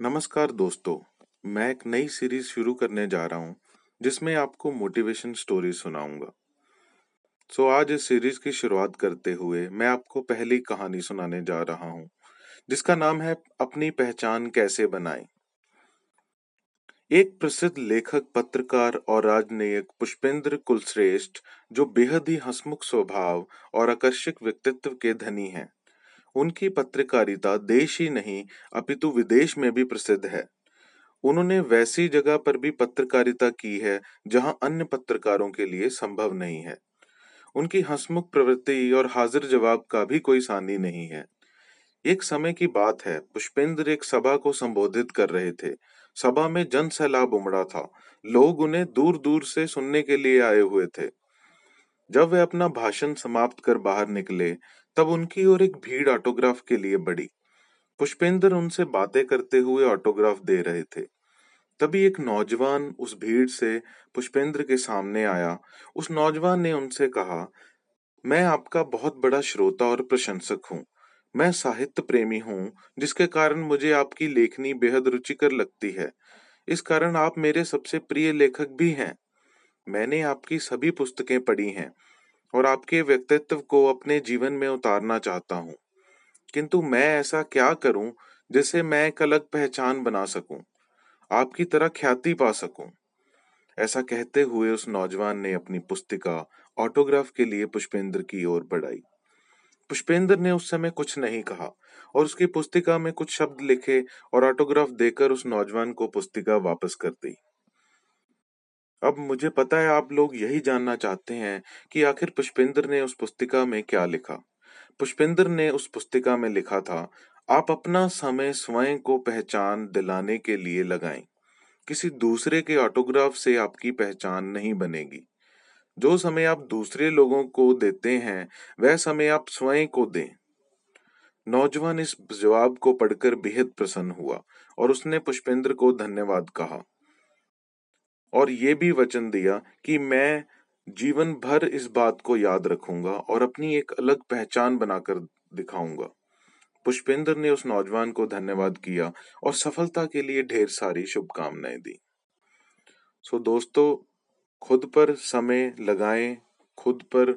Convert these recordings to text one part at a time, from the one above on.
नमस्कार दोस्तों मैं एक नई सीरीज़ शुरू करने जा रहा हूँ जिसमें आपको मोटिवेशन स्टोरी सुनाऊँगा। सो so, आज इस सीरीज़ की शुरुआत करते हुए मैं आपको पहली कहानी सुनाने जा रहा हूँ जिसका नाम है अपनी पहचान कैसे बनाएँ। एक प्रसिद्ध लेखक पत्रकार और राजनयिक पुष्पेंद्र कुलश्रेष्ठ जो बेहद ही हंसमुख स्वभाव और आकर्षक व्यक्तित्व के धनी हैं। उनकी पत्रकारिता देश ही नहीं, अपितु विदेश में भी प्रसिद्ध है। उन्होंने वैसी जगह पर भी पत्रकारिता की है, जहाँ अन्य पत्रकारों के लिए संभव नहीं है। उनकी हंसमुख प्रवृत्ति और हाजिर जवाब का भी कोई सानी नहीं है। एक समय की बात है, पुष्पेंद्र एक सभा को संबोधित कर रहे थे। सभा में जन सैलाब उमड़ा था। लोग उन्हें दूर दूर से सुनने के लिए आए हुए थे। जब वे अपना भाषण समाप्त कर बाहर निकले, तब उनकी ओर एक भीड़ ऑटोग्राफ के लिए बढ़ी। पुष्पेंद्र उनसे बातें करते हुए ऑटोग्राफ दे रहे थे। तभी एक नौजवान उस भीड़ से पुष्पेंद्र के सामने आया। उस नौजवान ने उनसे कहा, मैं आपका बहुत बड़ा श्रोता और प्रशंसक हूँ। मैं साहित्य प्रेमी हूँ, जिसके कारण मुझे आपकी लेखनी बेहद रुचिकर लगती है। इस कारण आप मेरे सबसे प्रिय लेखक भी हैं। मैंने आपकी सभी पुस्तकें पढ़ी हैं और आपके व्यक्तित्व को अपने जीवन में उतारना चाहता हूँ। किंतु मैं ऐसा क्या करूँ जिससे मैं एक अलग पहचान बना सकूँ, आपकी तरह ख्याति पा सकूँ? ऐसा कहते हुए उस नौजवान ने अपनी पुस्तिका ऑटोग्राफ के लिए पुष्पेंद्र की ओर बढ़ाई। पुष्पेंद्र ने उस समय कुछ नहीं कहा और उसकी पुस्तिका में कुछ शब्द लिखे और ऑटोग्राफ देकर उस नौजवान को पुस्तिका वापस कर दी। अब मुझे पता है आप लोग यही जानना चाहते हैं कि आखिर पुष्पेंद्र ने उस पुस्तिका में क्या लिखा। पुष्पेंद्र ने उस पुस्तिका में लिखा था, आप अपना समय स्वयं को पहचान दिलाने के लिए लगाएँ। किसी दूसरे के ऑटोग्राफ से आपकी पहचान नहीं बनेगी। जो समय आप दूसरे लोगों को देते हैं, वह समय आप स्वयं को दें। नौजवान इस जवाब को पढ़कर बेहद प्रसन्न हुआ और उसने पुष्पेंद्र को धन्यवाद कहा। और ये भी वचन दिया कि मैं जीवन भर इस बात को याद रखूँगा और अपनी एक अलग पहचान बनाकर दिखाऊँगा। पुष्पेंद्र ने उस नौजवान को धन्यवाद किया और सफलता के लिए ढेर सारी शुभकामनाएँ दी। सो दोस्तों, खुद पर समय लगाएँ, खुद पर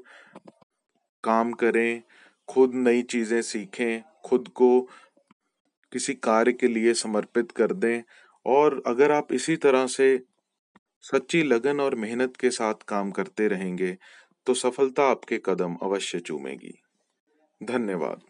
काम करें, खुद नई चीज़ें सीखें, खुद को किसी कार्य के लिए समर्पित कर दें और अगर आप इसी तरह से सच्ची लगन और मेहनत के साथ काम करते रहेंगे तो सफलता आपके कदम अवश्य चूमेगी। धन्यवाद।